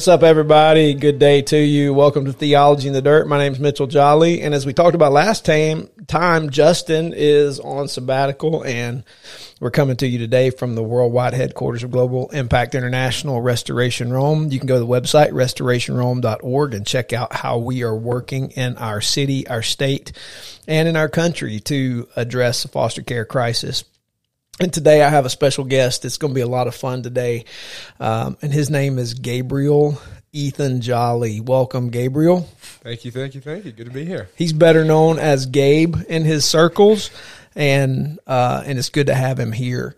What's up, everybody? Good day to you. Welcome to Theology in the Dirt. My name is Mitchell Jolly, and as we talked about last time, time Justin is on sabbatical, and we're coming to you today from the worldwide headquarters of Global Impact International Restoration Rome. You can go to the website restorationrome.org and check out how we are working in our city, our state, and in our country to address the foster care crisis. And today I have a special guest. It's going to be a lot of fun today. Um, and his name is Gabriel Ethan Jolly. Welcome, Gabriel. Thank you, thank you, thank you. Good to be here. He's better known as Gabe in his circles. And uh, and it's good to have him here.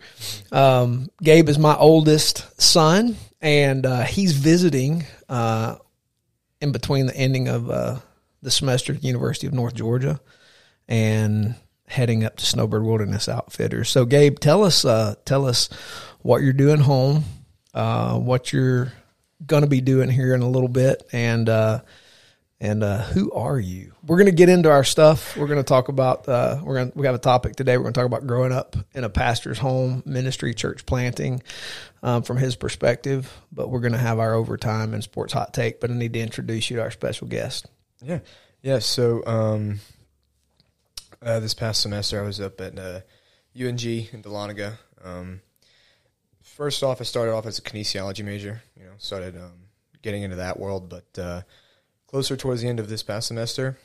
Um, Gabe is my oldest son, and uh, he's visiting uh, in between the ending of uh, the semester at the University of North Georgia, and heading up to Snowbird Wilderness Outfitters. So, Gabe, tell us uh, tell us what you're doing home, uh, what you're going to be doing here in a little bit, and uh, and uh, who are you? We're going to get into our stuff. We're going to talk about uh, we're going we have a topic today. We're going to talk about growing up in a pastor's home, ministry, church planting. Um, from his perspective, but we're going to have our overtime and sports hot take. But I need to introduce you to our special guest. Yeah, yeah. So um, uh, this past semester, I was up at uh, UNG in Dahlonega. Um, first off, I started off as a kinesiology major. You know, started um, getting into that world, but uh, closer towards the end of this past semester,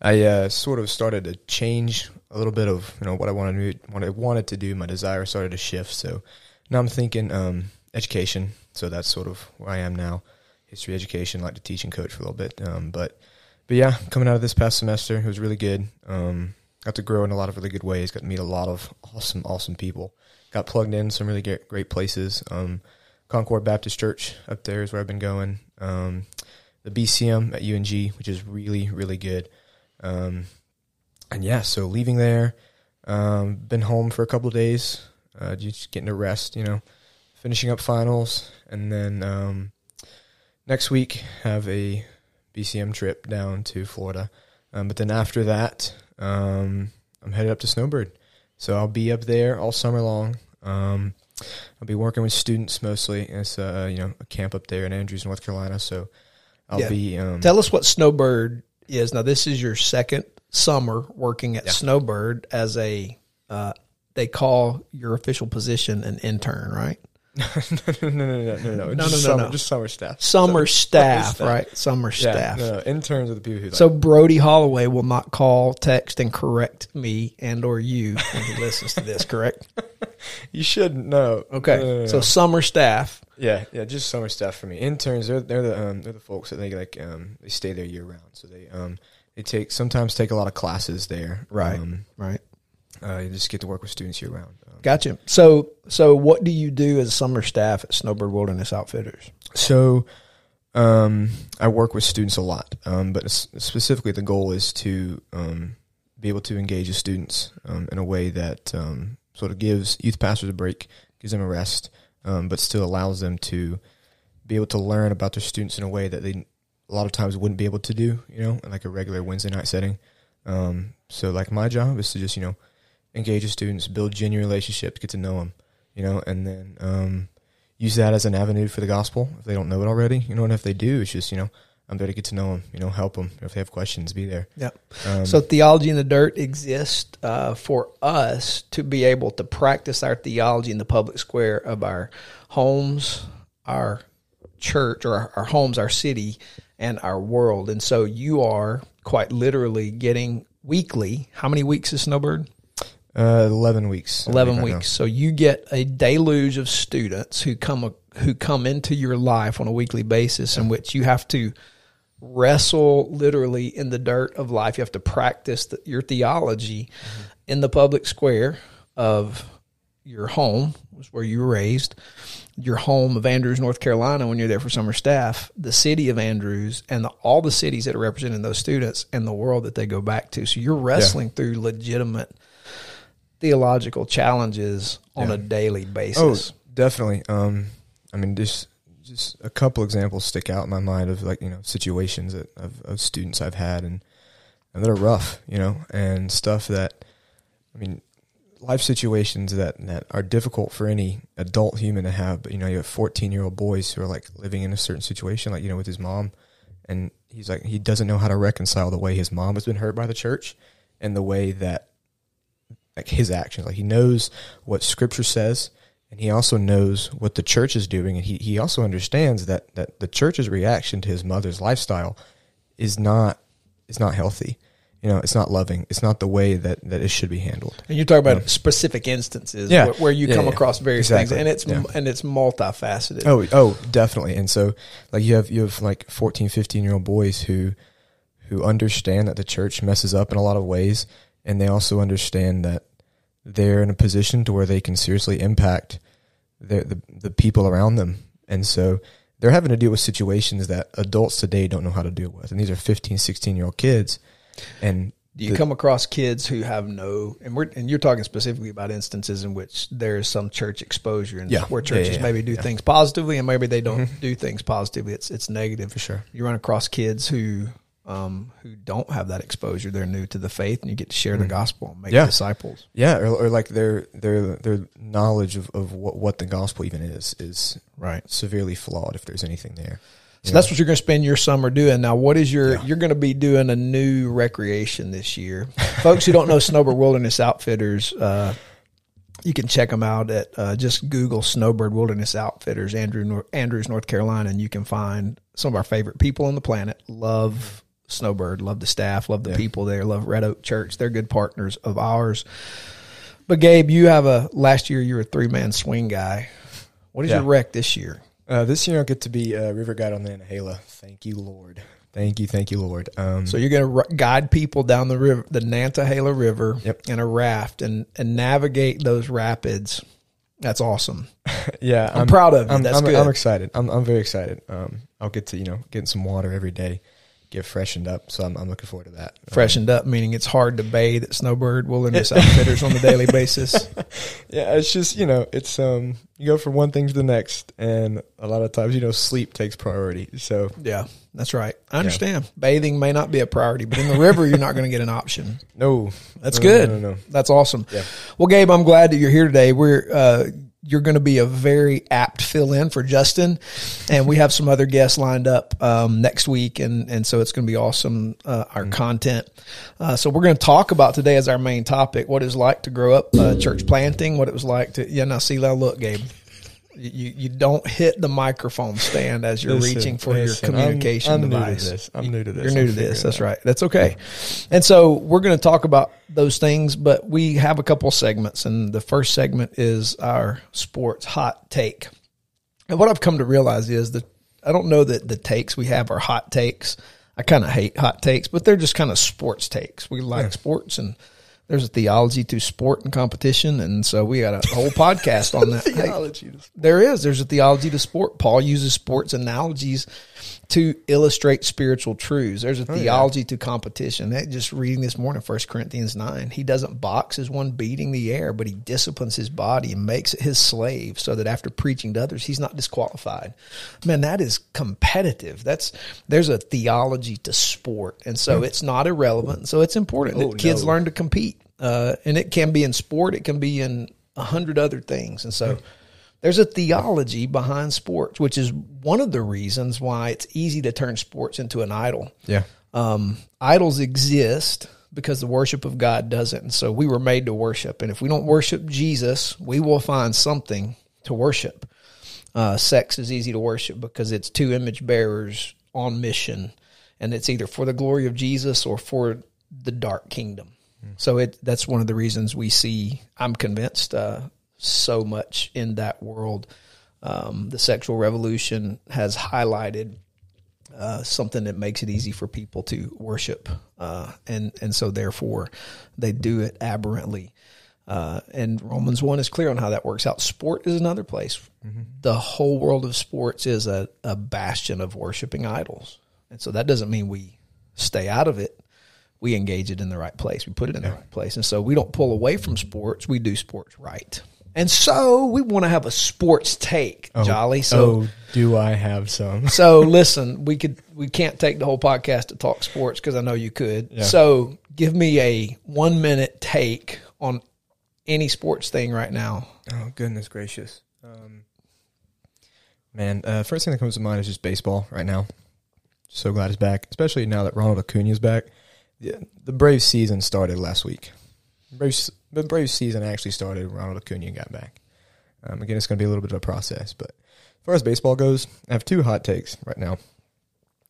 I uh, sort of started to change a little bit of you know what I wanted to do, what I wanted to do. My desire started to shift. So now I'm thinking um, education. So that's sort of where I am now. History education, like to teach and coach for a little bit. Um, but but yeah, coming out of this past semester, it was really good. Um, got to grow in a lot of really good ways. Got to meet a lot of awesome, awesome people. Got plugged in some really great, places. Um, Concord Baptist Church up there is where I've been going. Um, the BCM at UNG, which is really, really good. Um, and yeah, so leaving there, um, been home for a couple days, uh, just getting to rest, you know, finishing up finals, and then um, next week have a BCM trip down to Florida. Um, but then after that, um, I'm headed up to Snowbird. So I'll be up there all summer long. Um, I'll be working with students mostly. It's uh, you know a camp up there in Andrews, North Carolina. So I'll Yeah. be um, Tell us what Snowbird is. Now, this is your second summer working at Yeah. Snowbird as a, uh, they call your official position an intern, right? No, no, no, no, no, no, no, just no, summer, no. just summer staff. Summer staff, staff. right? Summer Yeah, staff. no, no, interns are the people who like, So Brody Holloway will not call, text, and correct me and or you when he listens to this, correct? you shouldn't know. Okay. No, no, no, So summer staff. Yeah, yeah, just summer staff for me. Interns, they're they're the um, they're the folks that they like um, they stay there year round. So they um they take sometimes take a lot of classes there. Right. Um, Right. Uh, you just get to work with students year round. Um, Gotcha. So, so what do you do as summer staff at Snowbird Wilderness Outfitters? So, um, I work with students a lot, um, but specifically the goal is to um, be able to engage with students um, in a way that um, sort of gives youth pastors a break, gives them a rest, um, but still allows them to be able to learn about their students in a way that they a lot of times wouldn't be able to do, you know, in like a regular Wednesday night setting. Um, so, like my job is to just you know engage with students, build genuine relationships, get to know them, you know, and then um, use that as an avenue for the gospel if they don't know it already. You know, and if they do, it's just you know I'm there to get to know them. You know, help them if they have questions, be there. Yep. Um, So theology in the dirt exists uh, for us to be able to practice our theology in the public square of our homes, our church, or our, our homes, our city, and our world. And so you are quite literally getting weekly. How many weeks is Snowbird? Uh, eleven weeks. 11 think right weeks. So you get a deluge of students who come who come into your life on a weekly basis in which you have to wrestle literally in the dirt of life. You have to practice the, your theology in the public square of your home, was where you were raised, your home of Andrews, North Carolina, when you're there for summer staff, the city of Andrews, and the, all the cities that are representing those students, and the world that they go back to. So you're wrestling through legitimate theological challenges on Yeah. a daily. Oh, basis. definitely. Um, I mean, just just a couple examples stick out in my mind of like you know situations that of, of students I've had and and that are rough, you know, and stuff that I mean, life situations that that are difficult for any adult human to have. But you know, you have fourteen year old boys who are like living in a certain situation, like you know, with his mom, and he's like he doesn't know how to reconcile the way his mom has been hurt by the church and the way that like his actions. Like he knows what Scripture says, and he also knows what the church is doing, and he he also understands that that the church's reaction to his mother's lifestyle is not is not healthy. You know, it's not loving. It's not the way that, that it should be handled. And you're talking about specific instances Yeah. where, where you Yeah, come yeah. across various Exactly. things, and it's Yeah. and it's multifaceted. Oh, oh, definitely. And so, like, you have you have like 14, 15 year old boys who who understand that the church messes up in a lot of ways, and they also understand that they're in a position to where they can seriously impact the the, the people around them, and so they're having to deal with situations that adults today don't know how to deal with. And these are 15, 16 year old kids, and Do you the- come across kids who have no, and we're and you're talking specifically about instances in which there is some church exposure, and Yeah. where churches yeah, yeah. maybe do. Mm-hmm. things positively, and maybe they don't do things positively. It's it's negative for sure. You run across kids who um, who don't have that exposure. They're new to the faith, and you get to share the gospel and make Mm. Yeah. disciples. Yeah, or, or like their their their knowledge of, of what, what the gospel even is is Right. severely flawed if there's anything there. So that's what you're going to spend your summer doing. Now, what is your? Yeah. You're going to be doing a new recreation this year, folks who don't know Snowbird Wilderness Outfitters. Uh, you can check them out at uh, just Google Snowbird Wilderness Outfitters, Andrew Nor- Andrews, North Carolina, and you can find some of our favorite people on the planet. Love Snowbird, love the staff, love the Yeah. people there, love Red Oak Church. They're good partners of ours. But Gabe, you have a last year you were a three man swing guy. What is Yeah. your rec this year? Uh, this year I'll get to be a river guide on the Nantahala. Thank you, Lord. Thank you, thank you, Lord. Um, So you're going to r- guide people down the river, the Nantahala River, Yep. in a raft and and navigate those rapids. That's awesome. yeah, I'm proud of you. I'm, That's I'm, good. I'm excited. I'm, I'm very excited. Um, I'll get to you know getting some water every day, get freshened up. So I'm, I'm looking forward to that. Um, Freshened up, meaning it's hard to bathe at Snowbird Wilderness Outfitters on a daily basis. yeah, it's just you know it's um you go from one thing to the next, and a lot of times you know sleep takes priority. So Yeah, that's right. I understand. Bathing may not be a priority, but in the river, you're not going to get an option. no, That's no, good. No, no, no. That's awesome. Yeah. Well, Gabe, I'm glad that you're here today. We're uh, you're going to be a very apt fill in for Justin, and we have some other guests lined up um, next week, and and so it's going to be awesome. Uh, our content. Uh, so we're going to talk about today as our main topic what it was like to grow up uh, church planting, what it was like to yeah. Now see, now look, Gabe. You, you don't hit the microphone stand as you're Listen, reaching for listen, your communication I'm, I'm device. New to this. I'm new to this. You're new I'm to this. That's right. That's okay. And so we're going to talk about those things, but we have a couple segments, and the first segment is our sports hot take. And what I've come to realize is that I don't know that the takes we have are hot takes. I kind of hate hot takes, but they're just kind of sports takes. We like sports and there's a theology to sport and competition. And so we got a whole podcast on that. Hey, Theology. there is. There's a theology to sport. Paul uses sports analogies to illustrate spiritual truths. There's a theology to competition. That- Just reading this morning, 1 Corinthians 9, he doesn't box as one beating the air, but he disciplines his body and makes it his slave so that after preaching to others, he's not disqualified. Man, that is competitive. That's There's a theology to sport. And so it's not irrelevant. So it's important Oh, that kids no. learn to compete. Uh, and it can be in sport, it can be in a hundred other things. And so there's a theology behind sports, which is one of the reasons why it's easy to turn sports into an idol. Yeah. Um, idols exist because the worship of God doesn't. And so we were made to worship. And if we don't worship Jesus, we will find something to worship. Uh, sex is easy to worship because it's two image bearers on mission, and it's either for the glory of Jesus or for the dark kingdom. So it that's one of the reasons we see. I'm convinced uh, so much in that world. Um, the sexual revolution has highlighted uh, something that makes it easy for people to worship, uh, and and so therefore they do it aberrantly. Uh, and Romans one is clear on how that works out. Sport is another place. The whole world of sports is a, a bastion of worshiping idols, and so that doesn't mean we stay out of it. We engage it in the right place. We put it in the right place, and so we don't pull away from sports. We do sports right. And so we want to have a sports take, Jolly. So oh, do I have some? so listen, we could we can't take the whole podcast to talk sports because I know you could. Yeah. So give me a one minute take on any sports thing right now? Oh goodness gracious, um, man! Uh, first thing that comes to mind is just baseball right now. So glad it's back, especially now that Ronald Acuna is back. The, the Braves season started last week. Braves, the Braves season actually started. when Ronald Acuna got back. Um, again, it's going to be a little bit of a process, but as far as baseball goes, I have two hot takes right now.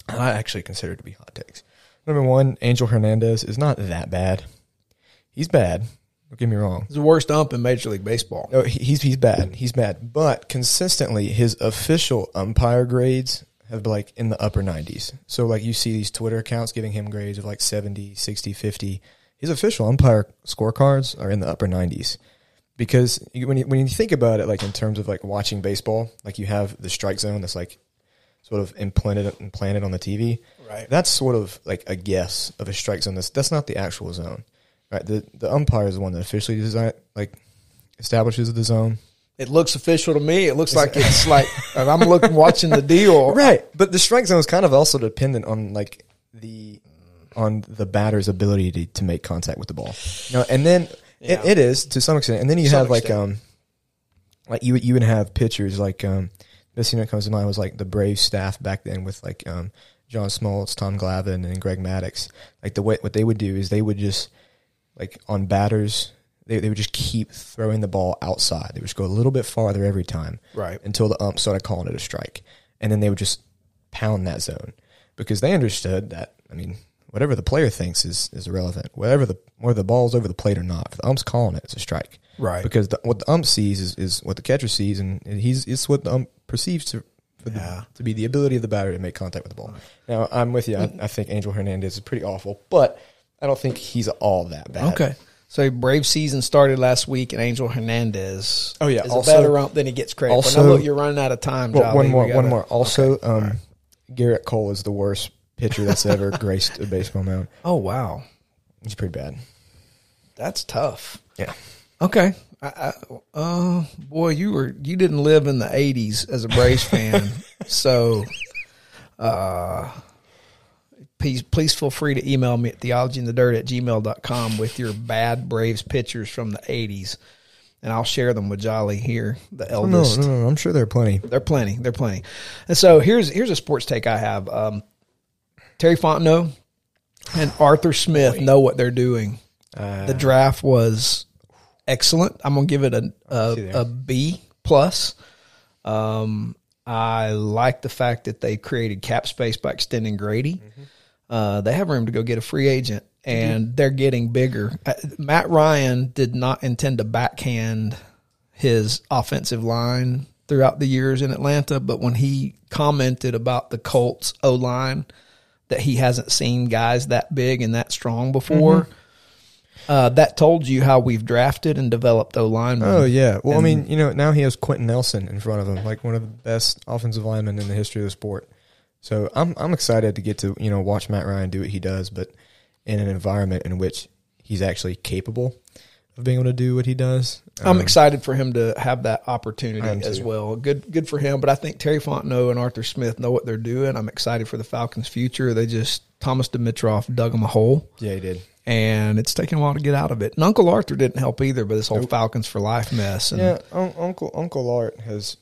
I actually consider to be hot takes. Number one, Angel Hernandez is not that bad. He's bad. Don't get me wrong. He's the worst ump in Major League Baseball. No, he's he's bad. He's bad. But consistently, his official umpire grades have been like in the upper 90s. So like you see these Twitter accounts giving him grades of like 70, 60, 50. His official umpire scorecards are in the upper 90s. Because when you, when you think about it, like in terms of like watching baseball, like you have the strike zone that's like sort of implanted implanted on the TV. Right. That's sort of like a guess of a strike zone. That's that's not the actual zone, right? The the umpire is the one that officially design like establishes the zone. It looks official to me. It looks like it's like and I'm looking watching the deal. Right, but the strike zone is kind of also dependent on like the on the batter's ability to, to make contact with the ball. You know, and then Yeah. it, it is to some extent. And then you Some have like um like you would- you would have pitchers like um this thing that comes to mind was like the Brave staff back then with like um John Smoltz, Tom Glavine, and Greg Maddux. Like the way what they would do is they would just like on batters they, they would just keep throwing the ball outside. They would just go a little bit farther every time Right. until the ump started calling it a strike. And then they would just pound that zone because they understood that, I mean, whatever the player thinks is, is irrelevant. Whatever the, whether the ball's over the plate or not, if the ump's calling it, it's a strike. Right. Because the, what the ump sees is, is what the catcher sees, and he's it's what the ump perceives to for the, to be the ability of the batter to make contact with the ball. Now, I'm with you. I, I think Angel Hernandez is pretty awful, but I don't think he's all that bad. Okay. So Brave season started last week, and Angel Hernandez. Oh, yeah. is Also- a better ump than he gets credit for. also- Now look, you're running out of time. Well, Jolly. one more, gotta- one more. Also, um, Gerrit Cole is the worst pitcher that's ever graced a baseball mound. Oh wow, He's pretty bad. that's tough. Yeah. Okay. I, I, uh, boy, you were you didn't live in the '80s as a Braves fan, so uh, please please feel free to email me at theologyinthedirt at gmail.com with your bad Braves pictures from the '80s, and I'll share them with Jolly here, the Oh, no, eldest. no, no, I'm sure there are plenty. They're plenty. They're plenty. And so here's here's a sports take I have. Um, Terry Fontenot and Arthur Smith know what they're doing. Uh, The draft was excellent. I'm gonna give it a see a B plus. Um, I like the fact that they created cap space by extending Grady. Mm-hmm. Uh, they have room to go get a free agent, and they're getting bigger. Uh, Matt Ryan did not intend to backhand his offensive line throughout the years in Atlanta, but when he commented about the Colts O line, that he hasn't seen guys that big and that strong before. Mm-hmm. Uh, that told you how we've drafted and developed O linemen. Oh yeah. Well, I mean, you know, now he has Quenton Nelson in front of him, like one of the best offensive linemen in the history of the sport. So I'm I'm excited to get to you know watch Matt Ryan do what he does, but in an environment in which he's actually capable of being able to do what he does. I'm Um, excited for him to have that opportunity as well. Good, good for him. But I think Terry Fontenot and Arthur Smith know what they're doing. I'm excited for the Falcons' future. They just Thomas Dimitroff dug him a hole, Yeah, he did. and it's taken a while to get out of it. And Uncle Arthur didn't help either, but this whole Falcons for life mess. And Yeah, un- Uncle Uncle Art has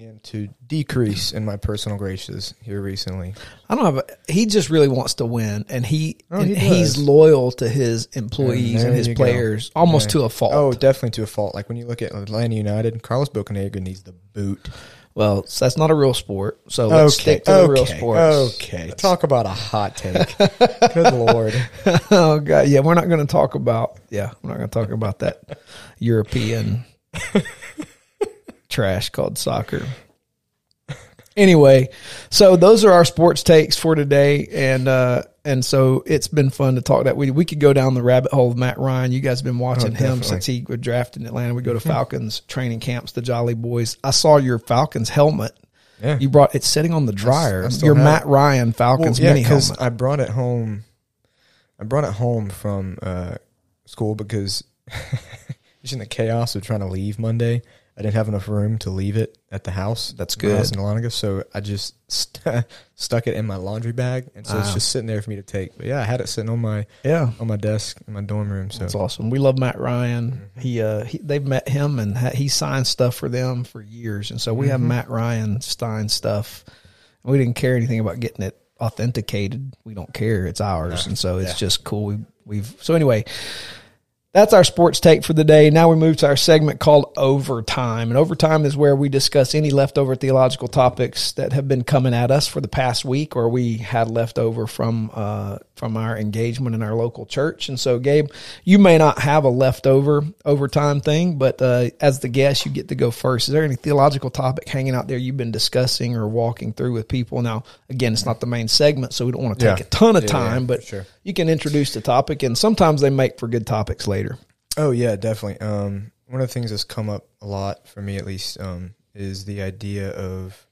began to decrease in my personal graces here recently. I don't have. A, he just really wants to win, and he, Oh, and he he's loyal to his employees And and, his you go. players, almost Yeah. to a fault. Oh, definitely to a fault. Like when you look at Atlanta United, Carlos Bocanegra needs the boot. Well, so that's not a real sport. So let's stick to the real sports. Okay. Talk about a hot take. Good lord. oh god, yeah, we're not going to talk about. Yeah, we're not going to talk about that European trash called soccer. Anyway, so those are our sports takes for today, and uh, and so it's been fun to talk that we we could go down the rabbit hole of Matt Ryan. You guys have been watching him since he was drafted in Atlanta. We go to Falcons training camps, the Jolly Boys. I saw your Falcons helmet. Yeah. You brought it's sitting on the dryer. Your Matt it. Ryan Well, Falcons yeah, mini because helmet. I brought it home. I brought it home from uh, school because just in the chaos of trying to leave Monday, I didn't have enough room to leave it at the house. That's when I was good. in Dahlonega, so I just st- stuck it in my laundry bag, and so Wow. it's just sitting there for me to take. But yeah, I had it sitting on my Yeah. on my desk in my dorm room. So That's awesome. We love Matt Ryan. Mm-hmm. He, uh, he they've met him and ha- he signed stuff for them for years, and so we have Mhm. Matt Ryan sign stuff. We didn't care anything about getting it authenticated. We don't care; it's ours, and so it's Yeah. just cool. We, we've so anyway. That's our sports take for the day. Now we move to our segment called Overtime. And Overtime is where we discuss any leftover theological topics that have been coming at us for the past week or we had left over from uh, from our engagement in our local church. And so, Gabe, you may not have a leftover overtime thing, but uh, as the guest, you get to go first. Is there any theological topic hanging out there you've been discussing or walking through with people? Now, again, it's not the main segment, so we don't want to take Yeah. a ton of Yeah, time, yeah, but sure. you can introduce the topic, and sometimes they make for good topics later. Oh yeah, definitely. Um, one of the things that's come up a lot for me, at least, um, is the idea of,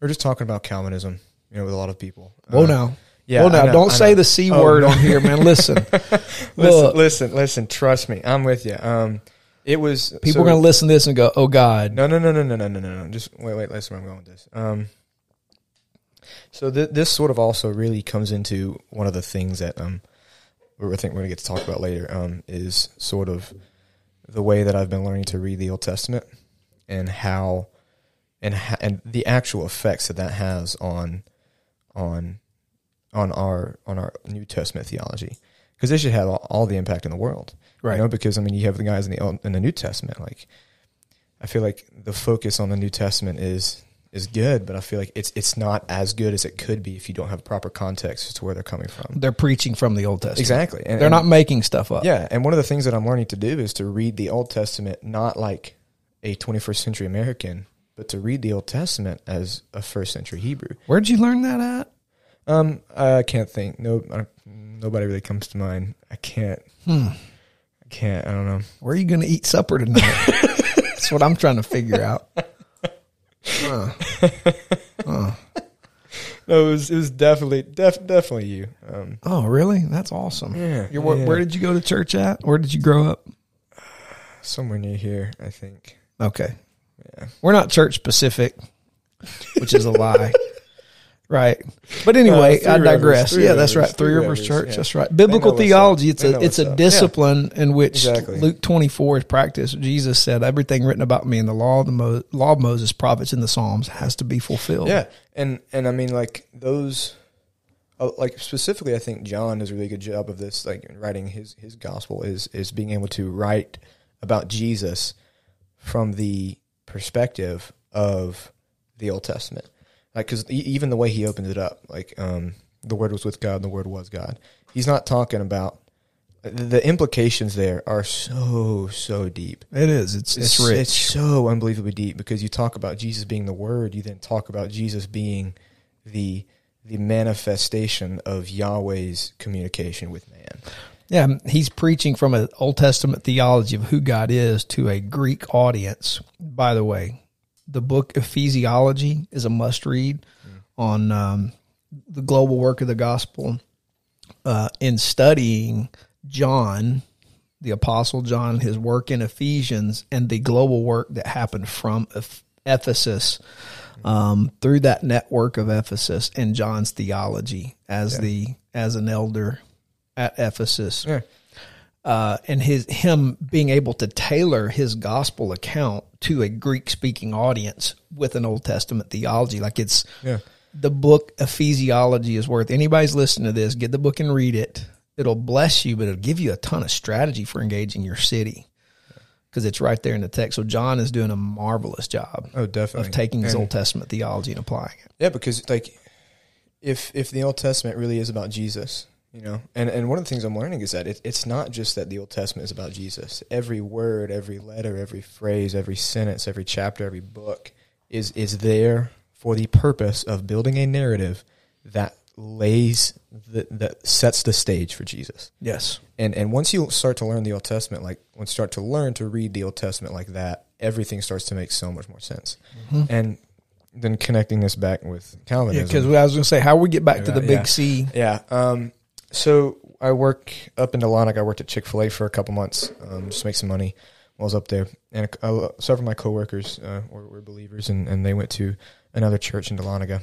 we're just talking about Calvinism. You know, with a lot of people. Whoa, Uh, now. Yeah. well, now, know, don't I say know. the C Oh, word no. on here, man. Listen. Listen, listen, listen. Trust me, I'm with you. Um, it was People so- are going to listen to this and go, oh, God. No, no, no, no, no, no, no, no, no. Just wait, wait. Listen, where I'm going with this. Um, so th- this sort of also really comes into one of the things that um, we I think we're gonna get to talk about later. Um, is sort of the way that I've been learning to read the Old Testament and how and ha- and the actual effects that that has on on on our on our New Testament theology because it should have all, all the impact in the world, Right. You know, because I mean, you have the guys in the Old- in the New Testament. Like, I feel like the focus on the New Testament is is good, but I feel like it's it's not as good as it could be if you don't have proper context as to where they're coming from. They're preaching from the Old Testament. Exactly, and, They're and- not making stuff up. yeah, and one of the things that I'm learning to do is to read the Old Testament not like a 21st century American, but to read the Old Testament as a first century Hebrew. Where'd you learn that at? Um, I can't think. No, I, nobody really comes to mind. I can't. Hmm. I can't. I don't know. Where are you going to eat supper tonight? That's what I'm trying to figure out. Huh. Huh. No, it was. It was definitely, def, definitely you. Um, Oh, really? That's awesome. yeah, where, yeah. where did you go to church at? Where did you grow up? somewhere near here, I think. Okay. Yeah. We're not church specific, which is a lie. Right. But anyway, Uh, I digress. Rivers, yeah, that's Rivers, right. Three, Rivers, Rivers, Church. yeah. That's right. Biblical theology, it's a it's a discipline in which Exactly. Luke 24 is practiced. Jesus said, everything written about me in the law of the Mo- law of Moses, prophets, and the Psalms has to be fulfilled. Yeah, and and I mean like those, uh, like specifically, I think John does a really good job of this. Like writing his his gospel is is being able to write about Jesus from the perspective of the Old Testament. Like because even the way he opens it up, like um, the Word was with God, and the Word was God. He's not talking about the- the implications. There are so so deep. It is. It's it's, rich. It's so unbelievably deep because you talk about Jesus being the Word, you then talk about Jesus being the the manifestation of Yahweh's communication with man. Yeah, he's preaching from an Old Testament theology of who God is to a Greek audience. By the way, the book Ecclesiology is a must read on um, the global work of the gospel. Uh, in studying John, the Apostle John, his work in Ephesians, and the global work that happened from Eph- Ephesus um, through that network of Ephesus and John's theology as Yeah. the as an elder at Ephesus Yeah. Uh, and his him being able to tailor his gospel account to a Greek speaking audience with an Old Testament theology. Like it's Yeah. the book Ecclesiology is worth anybody's listening to this. Get the book and read it. It'll bless you, but it'll give you a ton of strategy for engaging your city because it's right there in the text. So John is doing a marvelous job Oh, definitely. of taking his And- Old Testament theology and applying it. Yeah, because like if if the Old Testament really is about Jesus, you know, and and one of the things I'm learning is that it, it's not just that the Old Testament is about Jesus. Every word, every letter, every phrase, every sentence, every chapter, every book is is there for the purpose of building a narrative that lays the, that sets the stage for Jesus. Yes. And and once you start to learn the Old Testament, like once you start to learn to read the Old Testament like that, everything starts to make so much more sense. And then connecting this back with Yeah, Calvinism. because I was going to say, how we get back to the big yeah. C? Yeah. Um, so I work up in Dahlonega. I worked at Chick Fil A for a couple months, um, just to make some money. while I was up there, and several of my coworkers uh, were, were believers, and, and they went to another church in Dahlonega.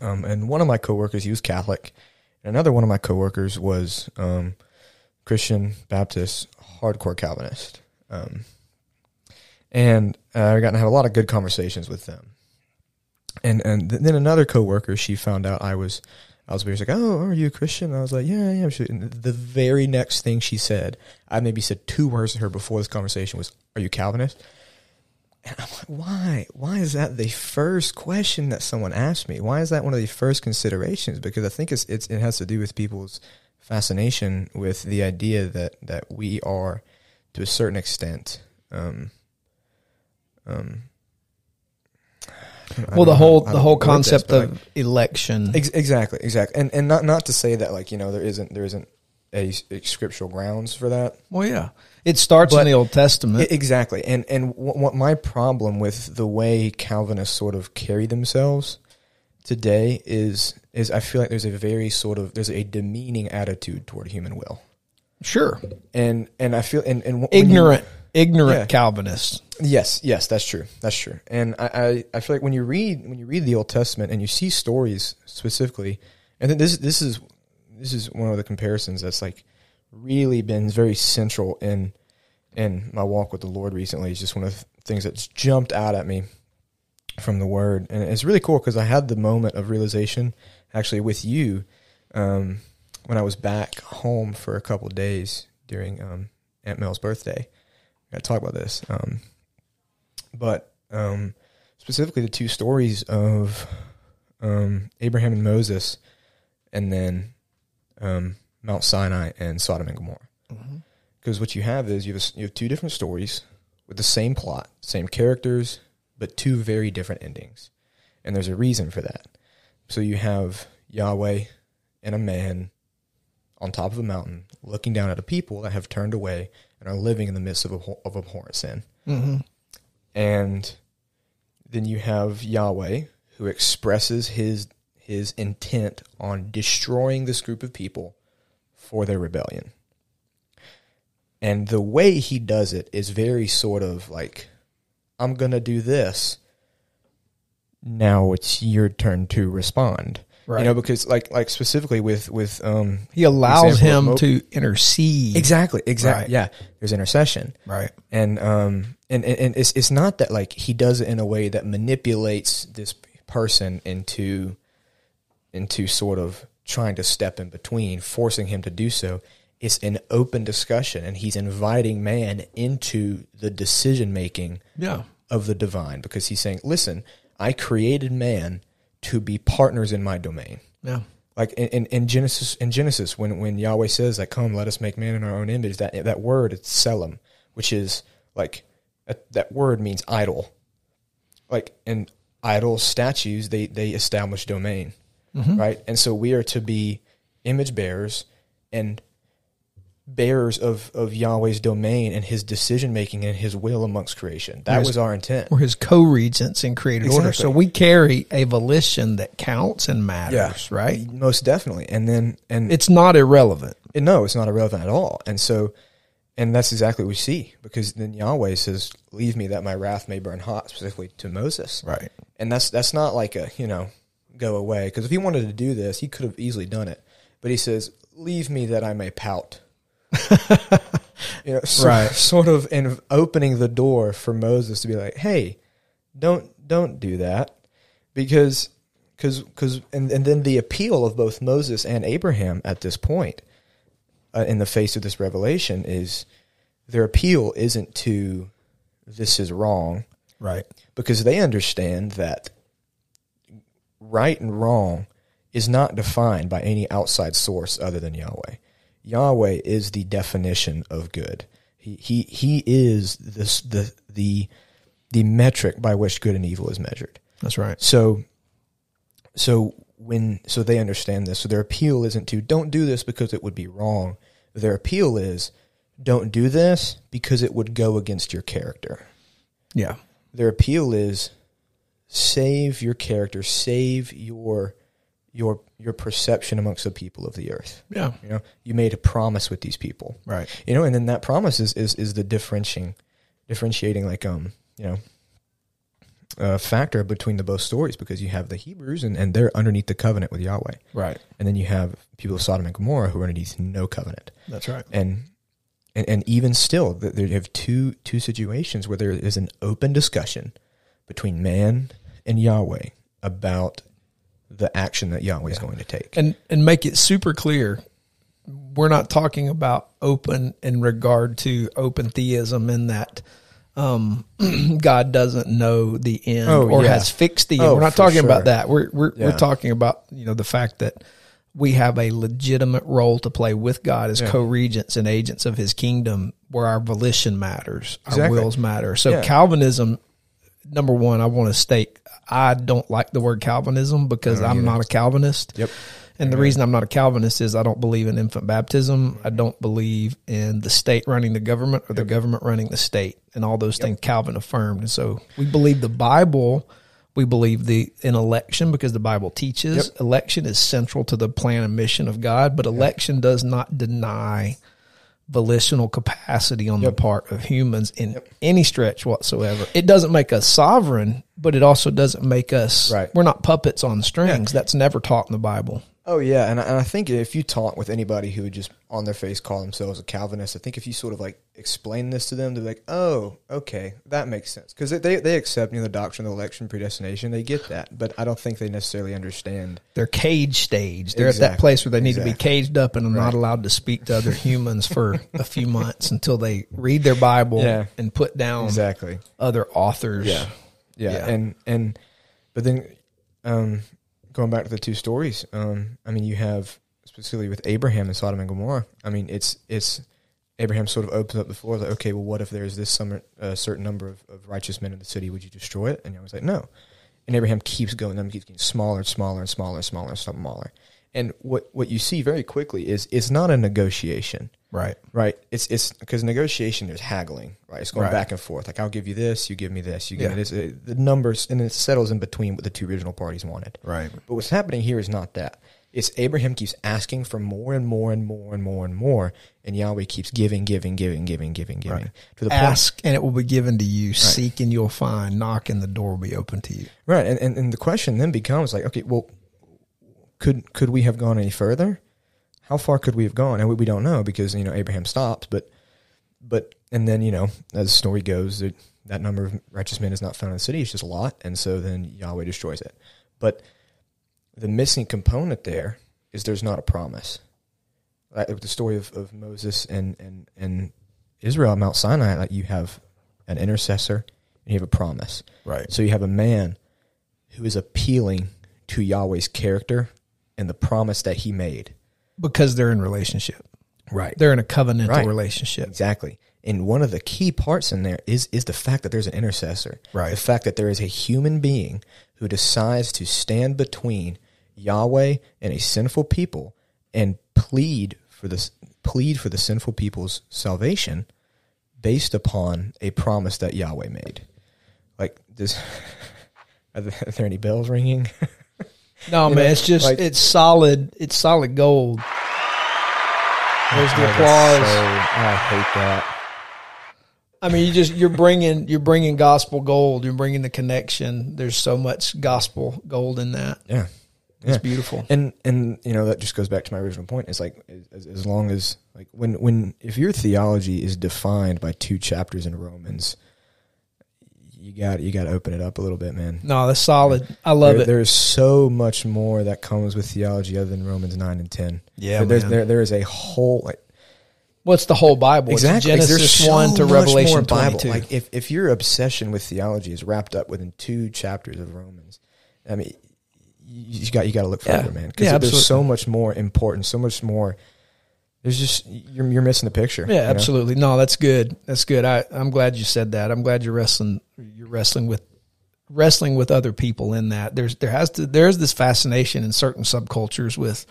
Um, and one of my coworkers, he was Catholic, and another one of my coworkers was um, Christian Baptist, hardcore Calvinist. Um, and uh, I got to have a lot of good conversations with them. And and then another coworker, she found out I was I was like, "Oh, are you a Christian?" I was like, "Yeah, yeah." And the very next thing she said, I maybe said two words to her before this conversation was, "Are you Calvinist?" And I'm like, "Why? Why is that the first question that someone asked me? Why is that one of the first considerations?" Because I think it's, it's it has to do with people's fascination with the idea that that we are, to a certain extent, um, um, well, the whole the whole concept this, of like, election. Ex- exactly, exactly, and and not not to say that like you know there isn't there isn't a, a scriptural grounds for that. Well, yeah, it starts but in the Old Testament. It, exactly, and and what, what my problem with the way Calvinists sort of carry themselves today is is I feel like there's a very sort of there's a demeaning attitude toward human will. Sure, and and I feel and, and ignorant. You, ignorant yeah. Calvinists. Yes, yes, that's true. That's true. And I, I, I, feel like when you read when you read the Old Testament and you see stories specifically, and this this is this is one of the comparisons that's like really been very central in in my walk with the Lord recently. It's just one of the things that's jumped out at me from the Word, and it's really cool because I had the moment of realization actually with you um, when I was back home for a couple days during um, Aunt Mel's birthday got to talk about this. Um, but um, specifically, the two stories of um, Abraham and Moses, and then um, Mount Sinai and Sodom and Gomorrah. Because mm-hmm. what you have is you have, a, you have two different stories with the same plot, same characters, but two very different endings. And there's a reason for that. So you have Yahweh and a man on top of a mountain looking down at a people that have turned away and are living in the midst of, a, of abhorrent sin. Mm-hmm. And then you have Yahweh who expresses his his intent on destroying this group of people for their rebellion. And the way he does it is very sort of like, I'm going to do this. Now it's your turn to respond. Right. You know, because like like specifically with with um he allows him to intercede. Exactly. Exactly. Right. Yeah. There's intercession. Right. And um and, and, and it's it's not that like he does it in a way that manipulates this person into into sort of trying to step in between, forcing him to do so. It's an open discussion and he's inviting man into the decision making yeah. of the divine because he's saying, Listen, I created man to be partners in my domain. Yeah. Like in, in, in, Genesis, in Genesis, when, when Yahweh says like, come, let us make man in our own image, that, that word, it's selim, which is like, that, that word means idol. Like, in idol statues, they, they establish domain, mm-hmm. right? And so we are to be image bearers and bearers of, of Yahweh's domain and his decision making and his will amongst creation. That his, was our intent. We're his co regents in created exactly. order. So we carry a volition that counts and matters, yeah, right? Most definitely. And then and it's not irrelevant. And no, it's not irrelevant at all. And so and that's exactly what we see because then Yahweh says, "Leave me that my wrath may burn hot," specifically to Moses. Right. And that's that's not like a you know go away because if he wanted to do this, he could have easily done it. But he says, "Leave me that I may pout." you know, so, right. sort of in opening the door for Moses to be like, "Hey, don't don't do that," because because because and, and then the appeal of both Moses and Abraham at this point, uh, in the face of this revelation, is their appeal isn't to this is wrong, right? Because they understand that right and wrong is not defined by any outside source other than Yahweh. Yahweh is the definition of good. He he he is this the the the metric by which good and evil is measured. That's right. So so when so they understand this. So their appeal isn't to don't do this because it would be wrong. Their appeal is don't do this because it would go against your character. Yeah. Their appeal is save your character, save your your your perception amongst the people of the earth. Yeah. You know, you made a promise with these people. Right. You know, and then that promise is is, is the differentiating differentiating like um you know uh, factor between the both stories because you have the Hebrews and, and they're underneath the covenant with Yahweh, Right. and then you have people of Sodom and Gomorrah who are underneath no covenant, That's right. and and, and even still, th- there you have two two situations where there is an open discussion between man and Yahweh about the action that Yahweh is going to take. and and make it super clear we're not talking about open in regard to open theism in that um, God doesn't know the end Oh, or yeah. has fixed the end. Oh, we're not talking sure. about that. We're we're, Yeah. we're talking about you know the fact that we have a legitimate role to play with God as Yeah. co-regents and agents of His kingdom, where our volition matters, our wills matter. So Yeah. Calvinism, number one, I want to state, I don't like the word Calvinism because oh, I'm not a Calvinist. Yep. And the reason I'm not a Calvinist is I don't believe in infant baptism. I don't believe in the state running the government or the government running the state and all those things Calvin affirmed. And so we believe the Bible, we believe the in election because the Bible teaches. Election is central to the plan and mission of God, but election does not deny volitional capacity on the part of humans in any stretch whatsoever. It doesn't make us sovereign, but it also doesn't make us Right. we're not puppets on strings. That's never taught in the Bible. Oh yeah, and I, and I think if you talk with anybody who would just on their face call themselves a Calvinist, I think if you sort of like explain this to them, they're like, "Oh, okay, that makes sense," because they they accept you know the doctrine of election predestination, they get that, but I don't think they necessarily understand. they're cage stage. They're at that place where they need to be caged up and are not allowed to speak to other humans for a few months until they read their Bible Yeah. and put down Exactly. other authors. Yeah. yeah, Yeah. and and but then um, going back to the two stories, um, I mean, you have specifically with Abraham and Sodom and Gomorrah. I mean, it's it's Abraham sort of opens up the floor like, okay, well, what if there's this some uh, certain number of, of righteous men in the city? Would you destroy it? And I was like, no. And Abraham keeps going. Them keeps getting smaller and smaller and smaller and smaller and smaller. And what what you see very quickly is it's not a negotiation. Right. Right. It's it's because negotiation. There's haggling. Right. It's going Right. back and forth. Like I'll give you this, you give me this, you give Yeah. me this. Uh, The numbers and it settles in between what the two original parties wanted. Right. But what's happening here is not that. It's Abraham keeps asking for more and more and more and more and more, and Yahweh keeps giving, giving, giving, giving, giving, giving Right. to the Ask and it will be given to you. Seek and you'll find. Knock and the door will be open to you. Right. And, and and the question then becomes like, okay, well, could could we have gone any further? How far could we have gone? And we, we don't know because you know Abraham stopped, but but and then you know as the story goes that that number of righteous men is not found in the city it's just a lot and so then yahweh destroys it but the missing component there is there's not a promise like with the story of, of moses and, and, and israel at mount sinai like you have an intercessor and you have a promise Right. so you have a man who is appealing to yahweh's character and the promise that he made Because they're in relationship. right They're in a covenantal Right. relationship. Exactly. And one of the key parts in there is is the fact that there's an intercessor. Right. The fact that there is a human being who decides to stand between Yahweh and a sinful people and plead for this plead for the sinful people's salvation based upon a promise that Yahweh made. Like this are there, are there any bells ringing? No, You man, know, it's just like- it's solid. It's solid gold. There's the Oh, applause. so- I hate that. I mean, you just you're bringing you're bringing gospel gold. You're bringing the connection. There's so much gospel gold in that. Yeah. It's Yeah. beautiful. and and you know that just goes back to my original point it's like as, as long as like when when if your theology is defined by two chapters in romans you got you got to open it up a little bit man No, that's solid. I love There- it. there's so much more that comes with theology other than romans 9 and 10 Yeah, There- there's man. there there is a whole like What's the whole Bible? exactly It's There's Genesis so one to much Revelation Bible. 22. like if if your obsession with theology is wrapped up within two chapters of romans i mean you, you got you got to look Yeah. further man because Yeah, there's absolutely. so much more important so much more there's just you're you're missing the picture Yeah, you know? absolutely. No, that's good. That's good. I, I'm glad you said that. I'm glad you're wrestling. You're wrestling with wrestling with other people in that. There's there has to there's this fascination in certain subcultures with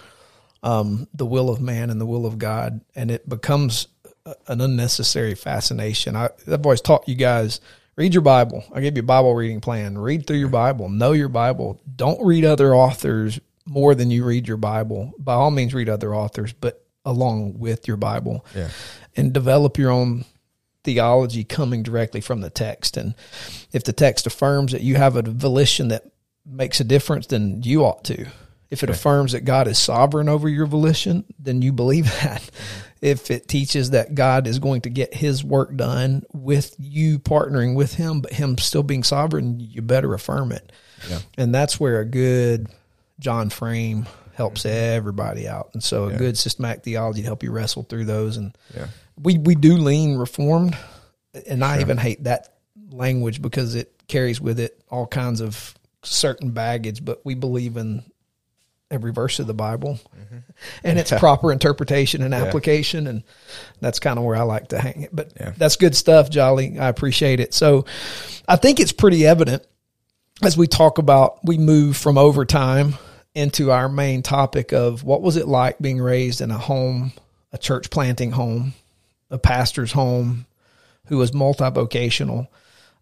um, the will of man and the will of God, and it becomes a- an unnecessary fascination. I, I've always taught you guys read your Bible. I gave you a Bible reading plan. Read through your Bible. Know your Bible. Don't read other authors more than you read your Bible. By all means, read other authors, but along with your Bible Yeah. and develop your own theology coming directly from the text. And if the text affirms that you have a volition that makes a difference, then you ought to. If it affirms that God is sovereign over your volition, then you believe that. If it teaches that God is going to get his work done with you partnering with him, but him still being sovereign, you better affirm it. Yeah. And that's where a good John Frame helps everybody out. And so a Yeah. good systematic theology to help you wrestle through those. And Yeah. we, we do lean reformed. And I even hate that language because it carries with it all kinds of certain baggage, but we believe in every verse of the Bible mm-hmm. and its proper interpretation and application. And that's kind of where I like to hang it. But Yeah. that's good stuff, Jolly. I appreciate it. So I think it's pretty evident as we talk about, we move from overtime into our main topic of what was it like being raised in a home, a church planting home, a pastor's home who was multi vocational.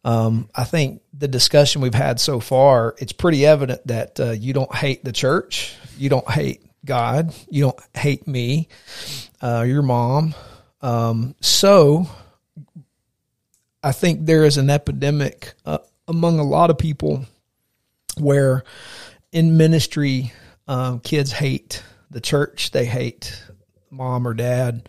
Um, I think the discussion we've had so far, it's pretty evident that uh, you don't hate the church, you don't hate God, you don't hate me, uh, your mom. Um, so I think there is an epidemic uh, among a lot of people where in ministry, um, kids hate the church, they hate mom or dad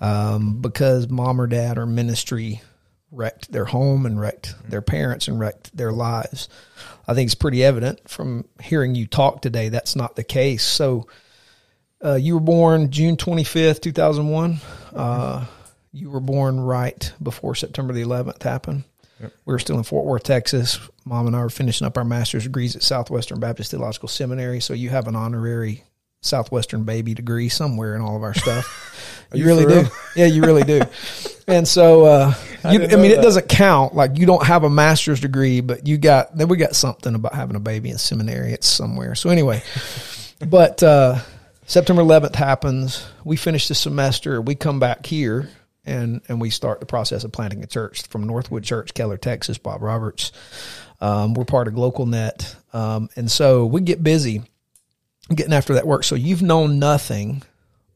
um, because mom or dad or ministry wrecked their home and wrecked their parents and wrecked their lives. I think it's pretty evident from hearing you talk today that's not the case. So, uh, you were born June 25th, 2001. Uh, you were born right before September the 11th happened. We were still in Fort Worth, Texas. Mom and I were finishing up our master's degrees at Southwestern Baptist Theological Seminary. So you have an honorary Southwestern baby degree somewhere in all of our stuff. you, you really do. Yeah, you really do. And so, uh, you, didn't I mean, know it doesn't count. Like you don't have a master's degree, but you got, then we got something about having a baby in seminary. It's somewhere. So anyway, but, uh, September 11th happens. We finish the semester. We come back here and, and we start the process of planting a church from Northwood Church, Keller, Texas, Bob Roberts. Um, we're part of GlocalNet. Um, and so we get busy getting after that work. So you've known nothing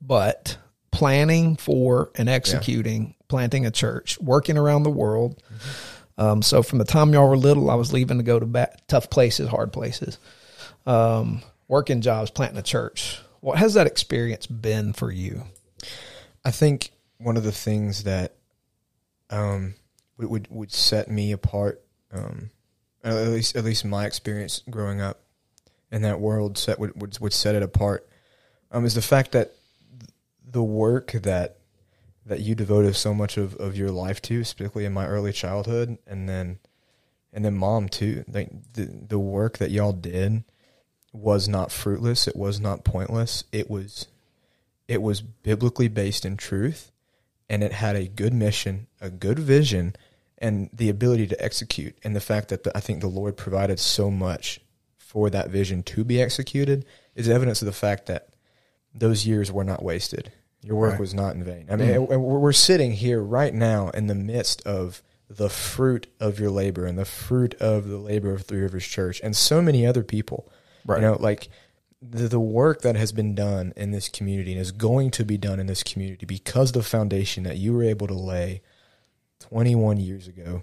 but planning for and executing, planting a church, working around the world. Um, so from the time y'all were little, I was leaving to go to ba- tough places, hard places, um, working jobs, planting a church. What has that experience been for you? I think one of the things that um, would, would set me apart, um, at least at least my experience growing up in that world, set would would, would set it apart, um, is the fact that the work that that you devoted so much of, of your life to, specifically in my early childhood, and then and then mom too. Like the the work that y'all did was not fruitless. It was not pointless. It was it was biblically based in truth and it had a good mission, a good vision, and the ability to execute. And the fact that the, I think the Lord provided so much for that vision to be executed is evidence of the fact that those years were not wasted. Your work Right. was not in vain. I mean, mm. we're we're sitting here right now in the midst of the fruit of your labor and the fruit of the labor of Three Rivers Church and so many other people. Right. You know, like the, the work that has been done in this community and is going to be done in this community because the foundation that you were able to lay 21 years ago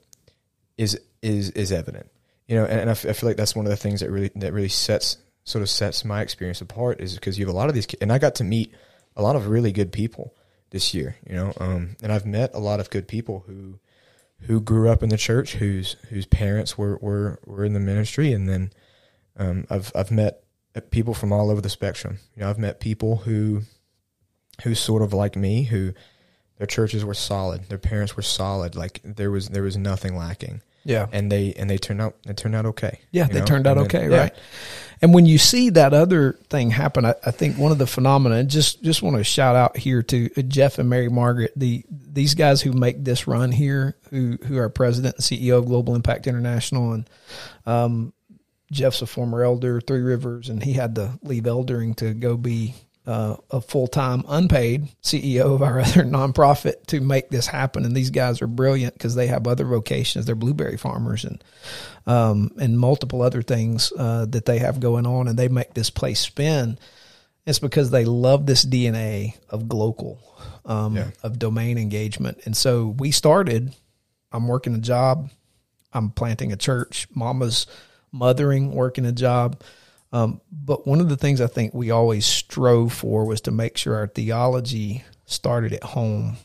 is is is evident. You know, and, and I, f- I feel like that's one of the things that really that really sets sort of sets my experience apart is because you have a lot of these, and I got to meet a lot of really good people this year. You know, um, and I've met a lot of good people who who grew up in the church, whose whose parents were were were in the ministry, and then um, I've I've met people from all over the spectrum. You know, I've met people who who sort of like me, who their churches were solid, their parents were solid, like there was there was nothing lacking, Yeah. and they and they turned out they turned out okay. Yeah, they know? turned out then- okay, yeah. right? And when you see that other thing happen, I, I think one of the phenomena. Just just want to shout out here to Jeff and Mary Margaret, the these guys who make this run here, who who are president and CEO of Global Impact International, and um, Jeff's a former elder, Three Rivers, and he had to leave eldering to go be uh, a full time unpaid CEO of our other nonprofit to make this happen. And these guys are brilliant because they have other vocations. They're blueberry farmers and um, and multiple other things uh, that they have going on, and they make this place spin. It's because they love this DNA of global, um, Yeah. of domain engagement. And so we started, I'm working a job, I'm planting a church, mama's mothering, working a job. Um, but one of the things I think we always strove for was to make sure our theology started at home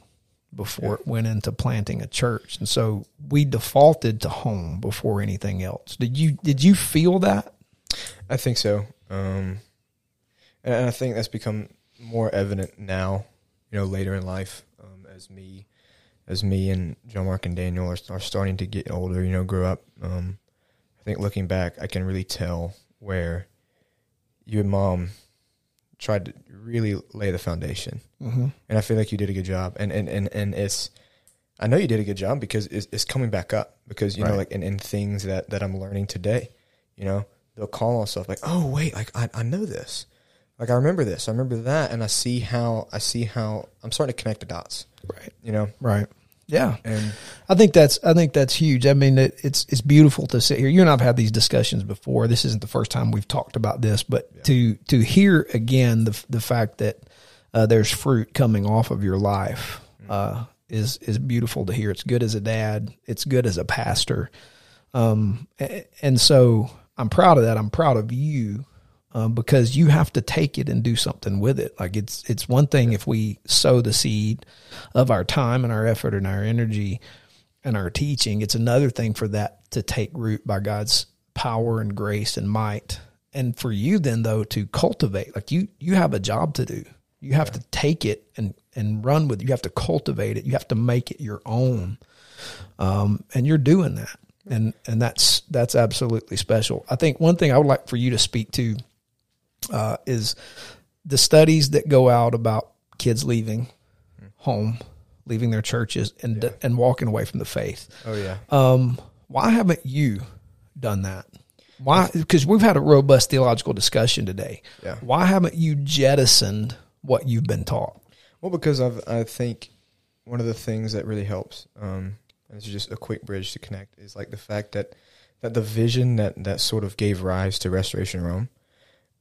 before it went into planting a church. And so we defaulted to home before anything else. Did you did you feel that? I think so. Um, and, I think that's become more evident now, you know, later in life, um, as me, as me and John Mark and Daniel are, are starting to get older, you know, grow up. Um, think looking back, I can really tell where you and mom tried to really lay the foundation. Mm-hmm. And I feel like you did a good job. And, and, and, and it's, I know you did a good job because it's, it's coming back up because, you know, like in, in things that, that I'm learning today, you know, they'll call on stuff like, oh wait, like I, I know this. Like I remember this, I remember that. And I see how, I see how I'm starting to connect the dots, Right. you know? Right. Yeah. And I think that's I think that's huge. I mean, it, it's it's beautiful to sit here. You and I've had these discussions before. This isn't the first time we've talked about this, but to to hear again the the fact that uh, there's fruit coming off of your life uh, is is beautiful to hear. It's good as a dad. It's good as a pastor. Um, and so I'm proud of that. I'm proud of you um, because you have to take it and do something with it. Like it's it's one thing if we sow the seed of our time and our effort and our energy and our teaching. It's another thing for that to take root by God's power and grace and might. And for you then though to cultivate, like you you have a job to do. You have to take it and and run with it. You have to cultivate it. You have to make it your own. Um, and you're doing that. And and that's that's absolutely special. I think one thing I would like for you to speak to uh, is the studies that go out about kids leaving home, leaving their churches, and and walking away from the faith. oh yeah. Um, why haven't you done that? Why? Because we've had a robust theological discussion today. Yeah. Why haven't you jettisoned what you've been taught? Well, because I've, I think one of the things that really helps, um, and this is just a quick bridge to connect, is like the fact that that the vision that that sort of gave rise to Restoration Rome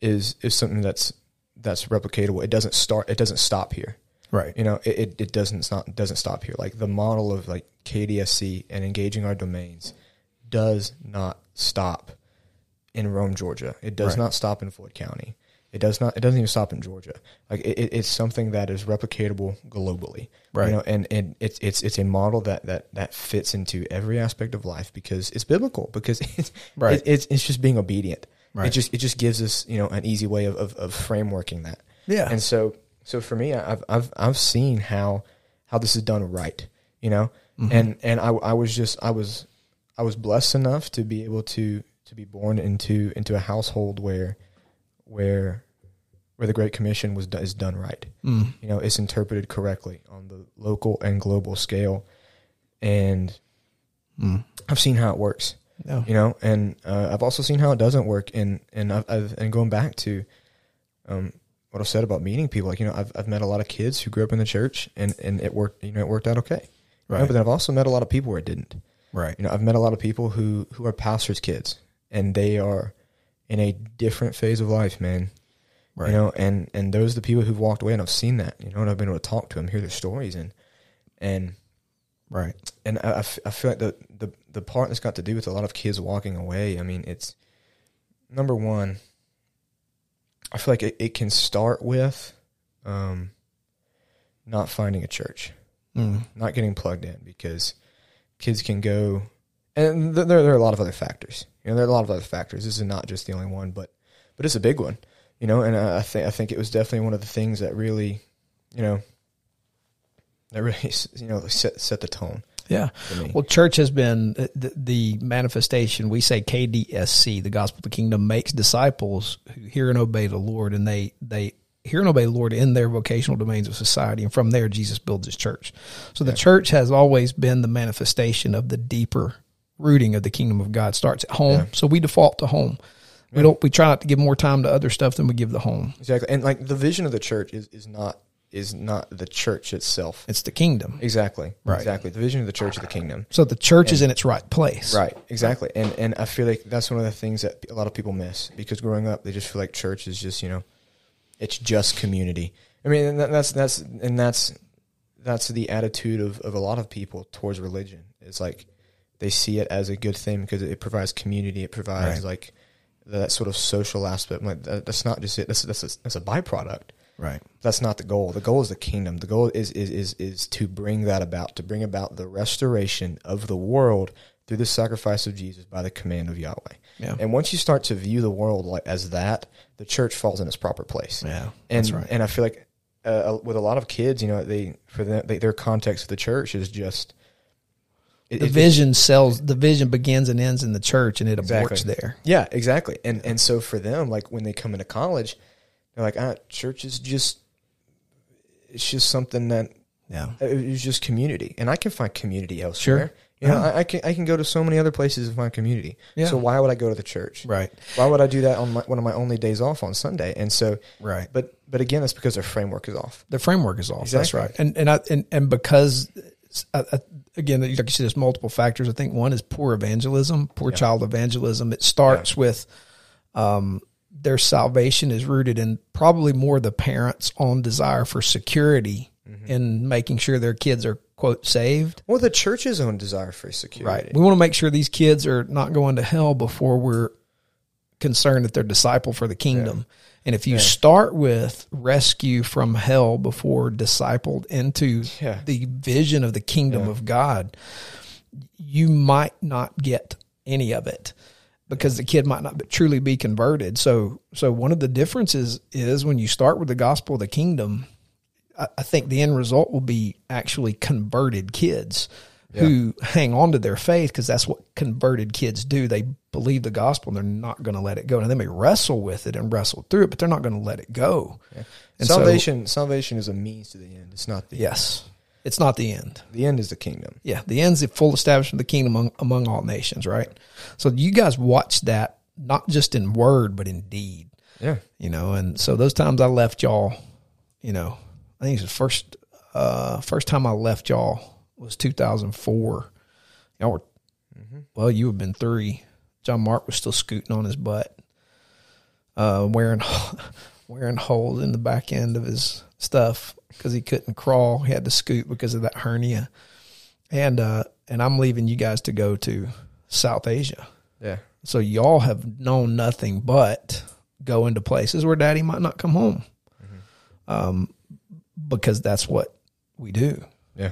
is is something that's that's replicatable. It doesn't start. It doesn't stop here. Right. You know, it, it, it doesn't stop doesn't stop here. Like the model of like KDSC and engaging our domains does not stop in Rome, Georgia. It does Right. not stop in Floyd County. It does not. It doesn't even stop in Georgia. Like it, it, it's something that is replicatable globally. Right. You know, and, and it's it's it's a model that, that that fits into every aspect of life because it's biblical. Because it's Right. it, it's it's just being obedient. Right. It just it just gives us you know an easy way of of, of frameworking that. Yeah. And so so for me, I've I've I've seen how how this is done right, you know, and and I I was just I was I was blessed enough to be able to to be born into into a household where where where the Great Commission was is done right. Mm. You know, it's interpreted correctly on the local and global scale, and Mm. I've seen how it works Yeah. you know and uh, i've also seen how it doesn't work and and I've, I've and going back to um what i've said about meeting people like you know i've, I've met a lot of kids who grew up in the church and and it worked you know it worked out okay You know, Right. but then i've also met a lot of people where it didn't Right. you know i've met a lot of people who who are pastors kids and they are in a different phase of life man Right. you know and and those are the people who've walked away and i've seen that you know and i've been able to talk to them hear their stories and and Right. and I, I feel like the, the the part that's got to do with a lot of kids walking away. I mean, it's number one. I feel like it, it can start with um, not finding a church, Mm. not getting plugged in, because kids can go, and th- there there are a lot of other factors. You know, there are a lot of other factors. This is not just the only one, but but it's a big one. You know, and I, I think I think it was definitely one of the things that really, you know, that really you know set set the tone Yeah. Well, church has been uh, the, the manifestation. We say KDSC, the gospel of the kingdom, makes disciples who hear and obey the Lord, and they they hear and obey the Lord in their vocational domains of society, and from there, Jesus builds His church. So the church has always been the manifestation of the deeper rooting of the kingdom of God. Starts at home, Yeah. so we default to home. We don't. We try not to give more time to other stuff than we give the home. Exactly, and like the vision of the church is is not is not the church itself. It's the kingdom. Exactly, Right. exactly. The vision of the church is the kingdom. So the church is in its right place. Right, exactly, and and I feel like that's one of the things that a lot of people miss because growing up they just feel like church is just you know it's just community. I mean, and that's that's and that's that's the attitude of, of a lot of people towards religion. It's like they see it as a good thing because it provides community. It provides Right. like that sort of social aspect. Like that, that's not just it. That's that's a, that's a byproduct. Right. That's not the goal. The goal is the kingdom. The goal is is is is to bring that about, to bring about the restoration of the world through the sacrifice of Jesus by the command of Yahweh. Yeah. And once you start to view the world like as that, the church falls in its proper place. Yeah. And that's right. and I feel like uh, with a lot of kids, you know, they for them they, their context of the church is just it- the it- vision sells. The vision begins and ends in the church, and it Exactly. aborts there. Yeah, exactly. And and so for them, like when they come into college, they're like, ah, church is just it's just something that Yeah. it it's just community, and I can find community elsewhere. Sure. You know, Yeah. I, I can I can go to so many other places and my community. Yeah. So why would I go to the church? Right. Why would I do that on my, one of my only days off on Sunday? And so, Right. but but again, that's because their framework is off. the framework is off. That's right. And and I, and and because uh, uh, again, like you said, there's multiple factors. I think one is poor evangelism, poor Yeah. child evangelism. It starts with um, their salvation is rooted in probably more the parents' own desire for security Mm-hmm. and making sure their kids are quote saved. Well, the church's own desire for security. Right. We want to make sure these kids are not going to hell before we're concerned that they're disciple for the kingdom. And if you start with rescue from hell before discipled into Yeah. the vision of the kingdom Yeah. of God, you might not get any of it because the kid might not truly be converted. So, so one of the differences is when you start with the gospel of the kingdom, I, I think the end result will be actually converted kids who hang on to their faith because that's what converted kids do. They believe the gospel and they're not going to let it go. Now they may wrestle with it and wrestle through it, but they're not going to let it go. And so- salvation salvation is a means to the end. It's not the yes, it's not the end. the end is the kingdom. Yeah, the end's the full establishment of the kingdom among, among all nations, right? So you guys watch that not just in word but in deed, Yeah. you know. And so those times I left y'all, you know, I think it's the first uh, first time I left y'all was 2004. Y'all were well, you have been three. John Mark was still scooting on his butt, uh, wearing wearing holes in the back end of his stuff because he couldn't crawl. He had to scoot because of that hernia. And uh, and I'm leaving you guys to go to South Asia. Yeah. So y'all have known nothing but go into places where daddy might not come home. Um, because that's what we do. Yeah.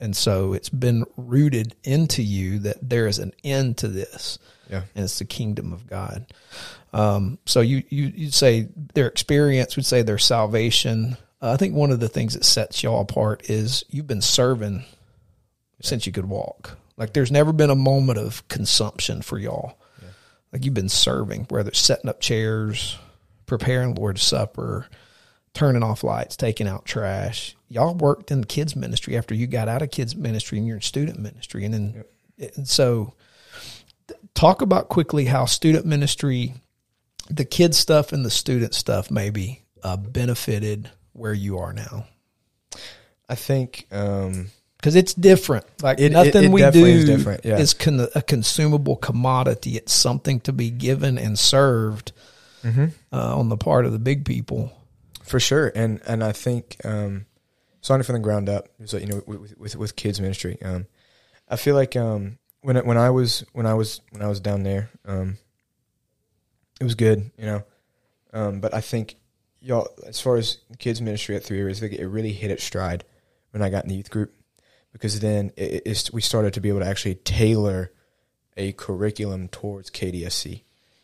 And so it's been rooted into you that there is an end to this Yeah. and it's the kingdom of God. Um, so you, you, you'd say their experience would say their salvation. Uh, I think one of the things that sets y'all apart is you've been serving since you could walk. Like there's never been a moment of consumption for y'all. Like you've been serving, whether it's setting up chairs, preparing Lord's Supper, turning off lights, taking out trash. Y'all worked in kids ministry after you got out of kids ministry and you're in student ministry. And then, and so talk about quickly how student ministry, the kids stuff and the student stuff maybe uh, benefited where you are now. I think um Because it's different. Like It- it- nothing it we definitely do is different, yeah. is con- a consumable commodity. It's something to be given and served Mm-hmm. uh, on the part of the big people. for sure and and I think um starting from the ground up so you know with with, with kids ministry um I feel like um when I, when I was when I was when I was down there um it was good you know um but I think y'all as far as kids ministry at three think it really hit its stride when I got in the youth group because then it, it's, we started to be able to actually tailor a curriculum towards KDSC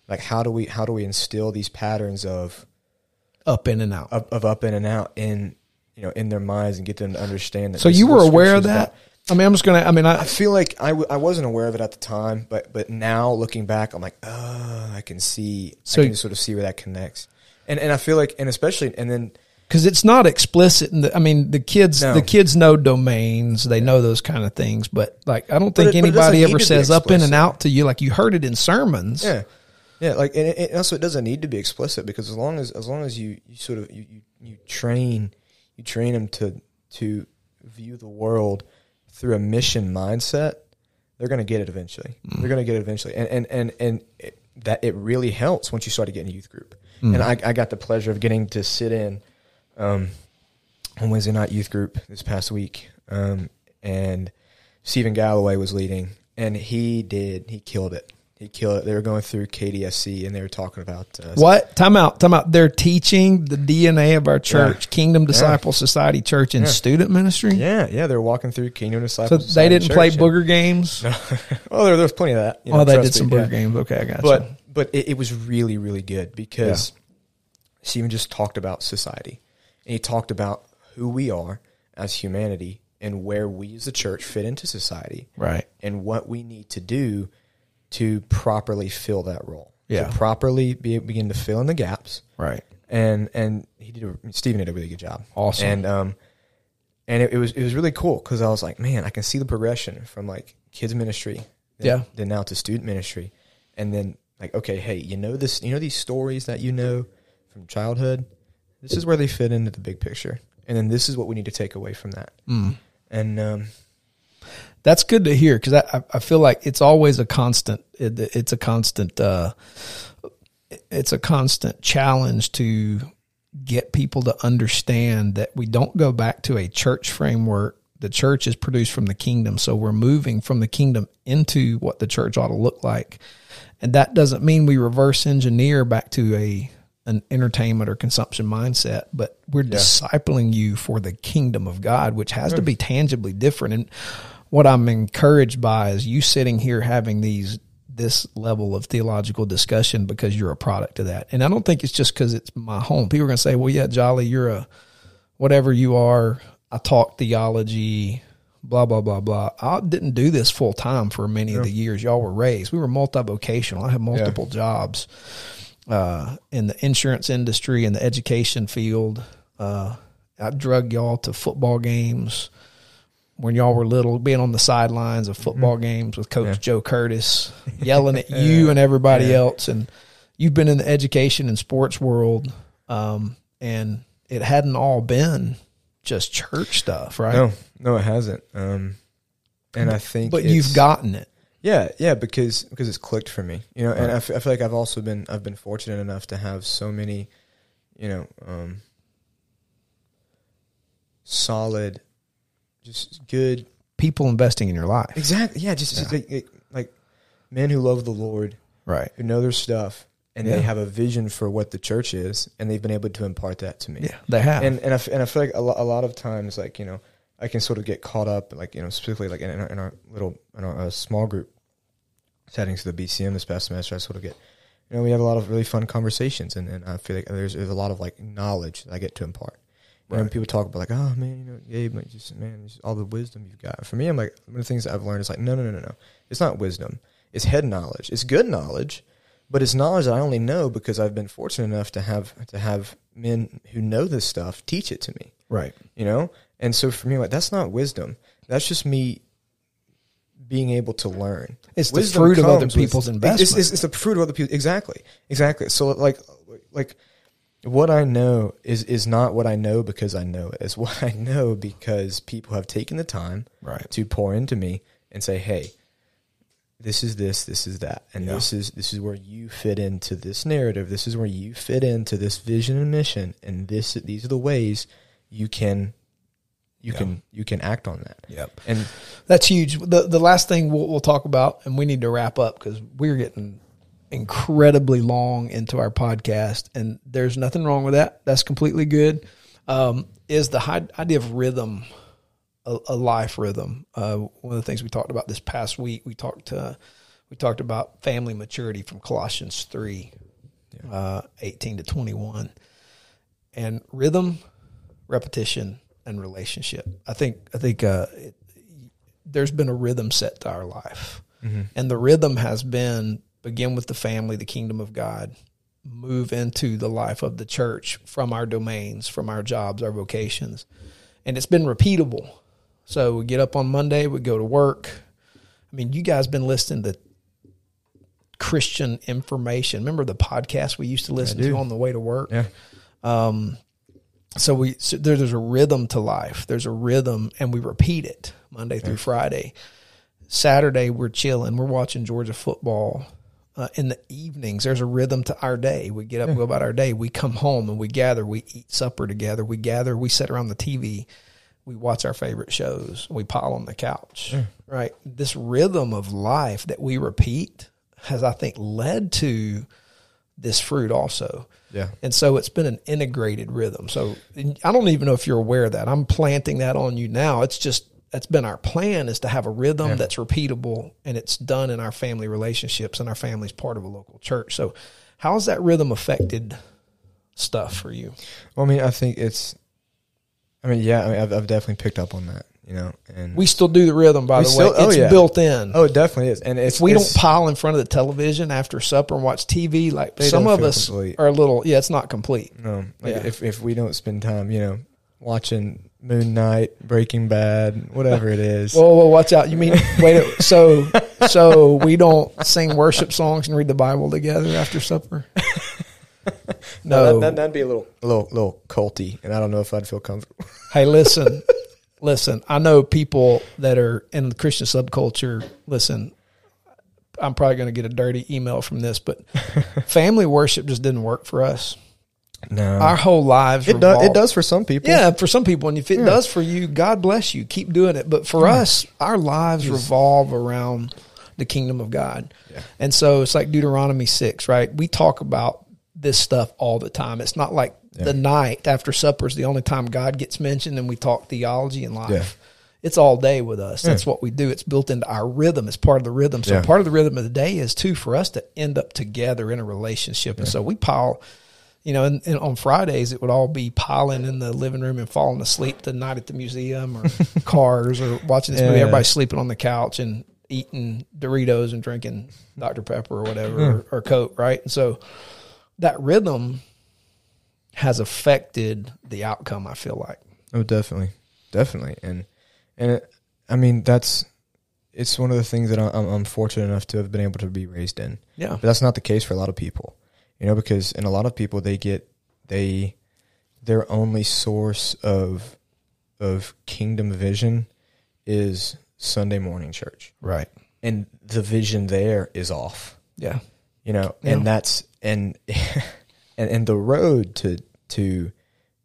like how do we how do we instill these patterns of Up in and out. of, of up in and out in you know in their minds and get them to understand that. so you were aware of that? about. I mean, I'm just gonna. I mean, I I feel like I, w- I wasn't aware of it at the time, but but now looking back, I'm like, oh, I can see. So- I can sort of see where that connects, and and I feel like, and especially, and then because it's not explicit. In the, I mean, the kids, No. the kids know domains. They know those kind of things. But like, I don't think it- but it doesn't anybody ever says up in and out to you. Like you heard it in sermons. yeah, yeah, like and, it, it also it doesn't need to be explicit because as long as as long as you, you sort of you, you you train you train them to to view the world through a mission mindset, they're going to get it eventually. They're mm. going to get it eventually, and and and and it, that it really helps once you start to get in a youth group and I, I got the pleasure of getting to sit in um, on Wednesday night youth group this past week, um, and Stephen Galloway was leading, and he did he killed it. He killed it. They were going through KDSC, and they were talking about uh, What? Time out. Time out. They're teaching the DNA of our church, Kingdom Disciple Society Church, in Yeah. student ministry. Yeah, yeah, they were walking through Kingdom So Disciples. they didn't play Church, booger games. and- well, there, there was plenty of that. you oh, they trust did some me, booger yeah. games. Okay, I got you. But it, it was really really good because Stephen just talked about society and he talked about who we are as humanity and where we as a church fit into society right. and what we need to do to properly fill that role Yeah. to properly be, begin to fill in the gaps Right. and and he did a, Stephen did a really good job Awesome. and um and it, it was it was really cool because I was like man I can see the progression from like kids ministry then, Yeah. then now to student ministry and then like okay hey you know this you know these stories that you know from childhood this is where they fit into the big picture and then this is what we need to take away from that Mm. and um That's good to hear because I, I- feel like it's always a constant. It, it's a constant. Uh, it's a constant challenge to get people to understand that we don't go back to a church framework. The church is produced from the kingdom, so we're moving from the kingdom into what the church ought to look like, and that doesn't mean we reverse engineer back to a an entertainment or consumption mindset, but we're discipling you for the kingdom of God, which has to hmm. be tangibly different. And what I'm encouraged by is you sitting here having these this level of theological discussion because you're a product of that. And I don't think it's just because it's my home. People are going to say, "Well, yeah, Jolly, you're a whatever you are." I talk theology, blah blah blah blah. I didn't do this full time for many of the years y'all were raised. We were multi vocational. I had multiple jobs uh, in the insurance industry, in the education field. Uh, I drug y'all to football games when y'all were little, being on the sidelines of football games with Coach Joe Curtis, yelling at you and everybody else. And you've been in the education and sports world, um, and it hadn't all been just church stuff, right? no no it hasn't um and I think but you've gotten it. Yeah, yeah, because because it's clicked for me, you know, and I, f- I feel like I've also been I've been fortunate enough to have so many, you know, um, solid, just good, People investing in your life, exactly, yeah, just, just like, like, like men who love the Lord, right? who know their stuff, and Yeah. they have a vision for what the church is, and they've been able to impart that to me. Yeah, they have. and and I, f- and I feel like a, lo- a lot of times, like you know, I can sort of get caught up, like you know, specifically like in, our, in our little in our uh, small group settings to the BCM this past semester. I sort of get, you know, we have a lot of really fun conversations, and, and I feel like there's there's a lot of like knowledge that I get to impart. And when people talk about like, oh man, you know, Gabe, like, just man, just all the wisdom you've got. For me, I'm like, one of the things that I've learned is like, no, no, no, no, no. It's not wisdom. It's head knowledge. It's good knowledge, but it's knowledge that I only know because I've been fortunate enough to have to have men who know this stuff teach it to me. right. You know, and so for me, like that's not wisdom. That's just me being able to learn. It's the fruit of other comes with- people's It's, investment. it's, it's the fruit of other people. Exactly, exactly. So like, like what I know is is not what I know because I know it. It's what I know because people have taken the time Right. to pour into me and say, "Hey, this is this, this is that, and Yeah. this is this is where you fit into this narrative. This is where you fit into this vision and mission, and this these are the ways you can you Yeah. can you can act on that." Yep. And That's huge. The the last thing we'll, we'll talk about, and we need to wrap up because we're getting incredibly long into our podcast, and there's nothing wrong with that. That's completely good. Um, is the high, idea of rhythm, a, a life rhythm? Uh, one of the things we talked about this past week, we talked uh, we talked about family maturity from Colossians three, uh, eighteen to twenty one, and rhythm, repetition, and relationship. I think I think uh, it, there's been a rhythm set to our life. And the rhythm has been begin with the family, the kingdom of God, move into the life of the church from our domains, from our jobs, our vocations. And it's been repeatable. So we get up on Monday, we go to work. I mean, you guys been listening to Christian information. Remember the podcast we used to listen to on the way to work? yeah, Um, so we so there, there's a rhythm to life. There's a rhythm, and we repeat it Monday through Friday. Saturday we're chilling. We're watching Georgia football. Uh, in the evenings, there's a rhythm to our day. We get up, go about our day. We come home and we gather. We eat supper together. We gather. We sit around the TV. We watch our favorite shows. We pile on the couch. Right. This rhythm of life that we repeat has, I think, led to this fruit also. Yeah. And so it's been an integrated rhythm. So I don't even know if you're aware of that. I'm planting that on you now. It's just that's been our plan is to have a rhythm that's repeatable and it's done in our family relationships and our family's part of a local church. So how has that rhythm affected stuff for you? Well, I mean, I think it's. I mean, yeah. I mean, I've, I've definitely picked up on that. You know, and We still do the rhythm by the still- way. oh, It's yeah. built in. oh, it definitely is. And if we don't pile in front of the television after supper and watch TV, like some of us complete. are a little, yeah, it's not complete. No, like Yeah. if if we don't spend time, you know, watching Moon Knight, Breaking Bad, whatever it is. Whoa, whoa, watch out! You mean wait? a- So, so we don't sing worship songs and read the Bible together after supper? No. that, that, that'd be a little, a little, little culty, and I don't know if I'd feel comfortable. hey, listen, listen. I know people that are in the Christian subculture. Listen, I'm probably going to get a dirty email from this, but family worship just didn't work for us. No, Our whole lives. it does. It does for some people. Yeah, for some people, and if it does for you, God bless you. Keep doing it. But for us, our lives revolve around the kingdom of God. Yeah. And so it's like Deuteronomy 6, right? We talk about this stuff all the time. It's not like the night after supper is the only time God gets mentioned and we talk theology and life. Yeah. It's all day with us. That's what we do. It's built into our rhythm. It's part of the rhythm. So Yeah. part of the rhythm of the day is too for us to end up together in a relationship. And so we pile you know, and, and on Fridays it would all be piling in the living room and falling asleep the night at the museum or cars or watching this movie. Yeah. Everybody's sleeping on the couch and eating Doritos and drinking Dr. Pepper or whatever hmm. or, or Coke, right? And so that rhythm has affected the outcome. I feel like. Oh, definitely, definitely, and and it, I mean that's it's one of the things that I'm, I'm fortunate enough to have been able to be raised in. Yeah, But that's not the case for a lot of people, you know, because in a lot of people they get they their only source of of kingdom vision is Sunday morning church, right. and the vision there is off. Yeah, you know Yeah. and that's and and and the road to to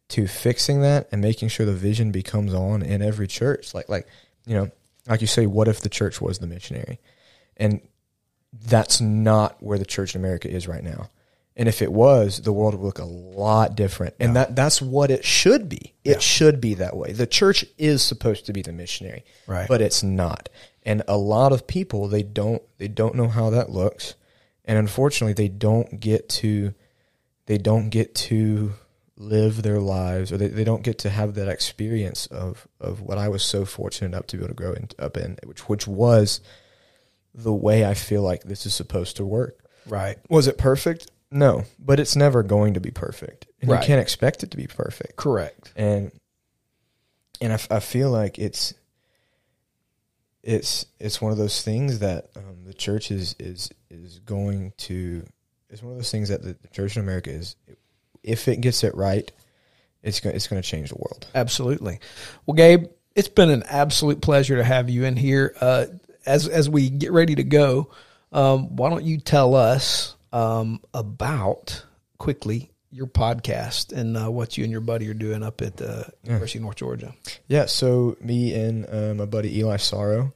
to fixing that and making sure the vision becomes on in every church. Like like you know like you say what if the church was the missionary? And that's not where the church in america is right now. And if it was the world would look a lot different. And that that's what it should be. It should be that way. The church is supposed to be the missionary Right. but it's not. And a lot of people they don't they don't know how that looks and unfortunately they don't get to they don't get to live their lives or they, they don't get to have that experience of of what I was so fortunate enough to be able to grow in, up in which which was the way I feel like this is supposed to work. right. Was it perfect? No, but it's never going to be perfect. And Right. you can't expect it to be perfect Correct. and and I, I feel like it's it's it's one of those things that um, the church is is is going to it's one of those things that the, the church in America is if it gets it right it's going it's going to change the world. Absolutely. Well, Gabe, it's been an absolute pleasure to have you in here. Uh, as as we get ready to go, um, why don't you tell us um, about quickly your podcast and uh, what you and your buddy are doing up at the University of North Georgia? Yeah, so me and uh, my buddy Eli Sorrow,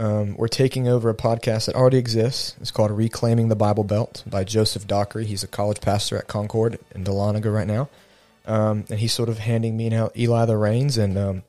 um, we're taking over a podcast that already exists. It's called Reclaiming the Bible Belt by Joseph Dockery. He's a college pastor at Concord in Dahlonega right now. Um, and he's sort of handing me now Eli the reins, and um,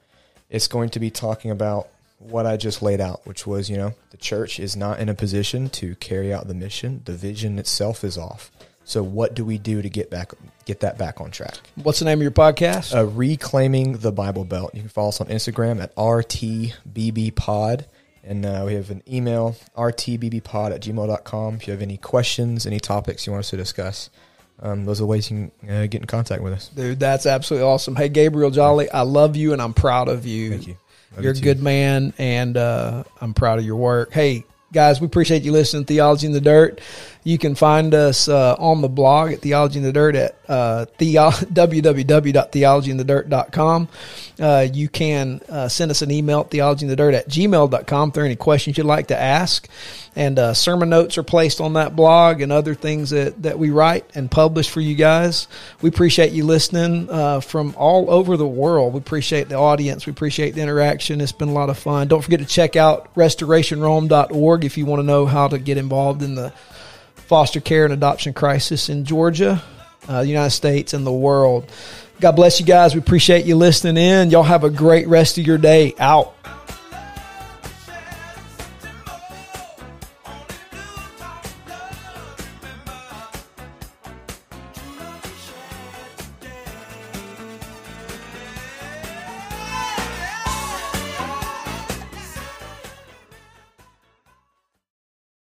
it's going to be talking about what I just laid out, which was, you know, the church is not in a position to carry out the mission. The vision itself is off. So what do we do to get back get that back on track? What's the name of your podcast? uh, reclaiming the Bible Belt. You can follow us on Instagram at RTBBPod. And uh, we have an email, rtbbpod at gmail.com. If you have any questions, any topics you want us to discuss, um, those are the ways you can uh, get in contact with us. Dude, that's absolutely awesome. Hey, Gabriel Jolly, I love you and I'm proud of you. Thank you. Love You're you a good man, and uh, I'm proud of your work. Hey, guys, we appreciate you listening to Theology in the Dirt. You can find us uh, on the blog at Theology in the Dirt at uh, theo- www.theologyinthedirt.com. Uh, you can uh, send us an email at theologyinthedirt at gmail.com if there are any questions you'd like to ask. And uh, sermon notes are placed on that blog and other things that, that we write and publish for you guys. We appreciate you listening uh, from all over the world. We appreciate the audience. We appreciate the interaction. It's been a lot of fun. Don't forget to check out restorationrome.org if you want to know how to get involved in the foster care and adoption crisis in Georgia, uh, the United States, and the world. God bless you guys. We appreciate you listening in. Y'all have a great rest of your day. Out.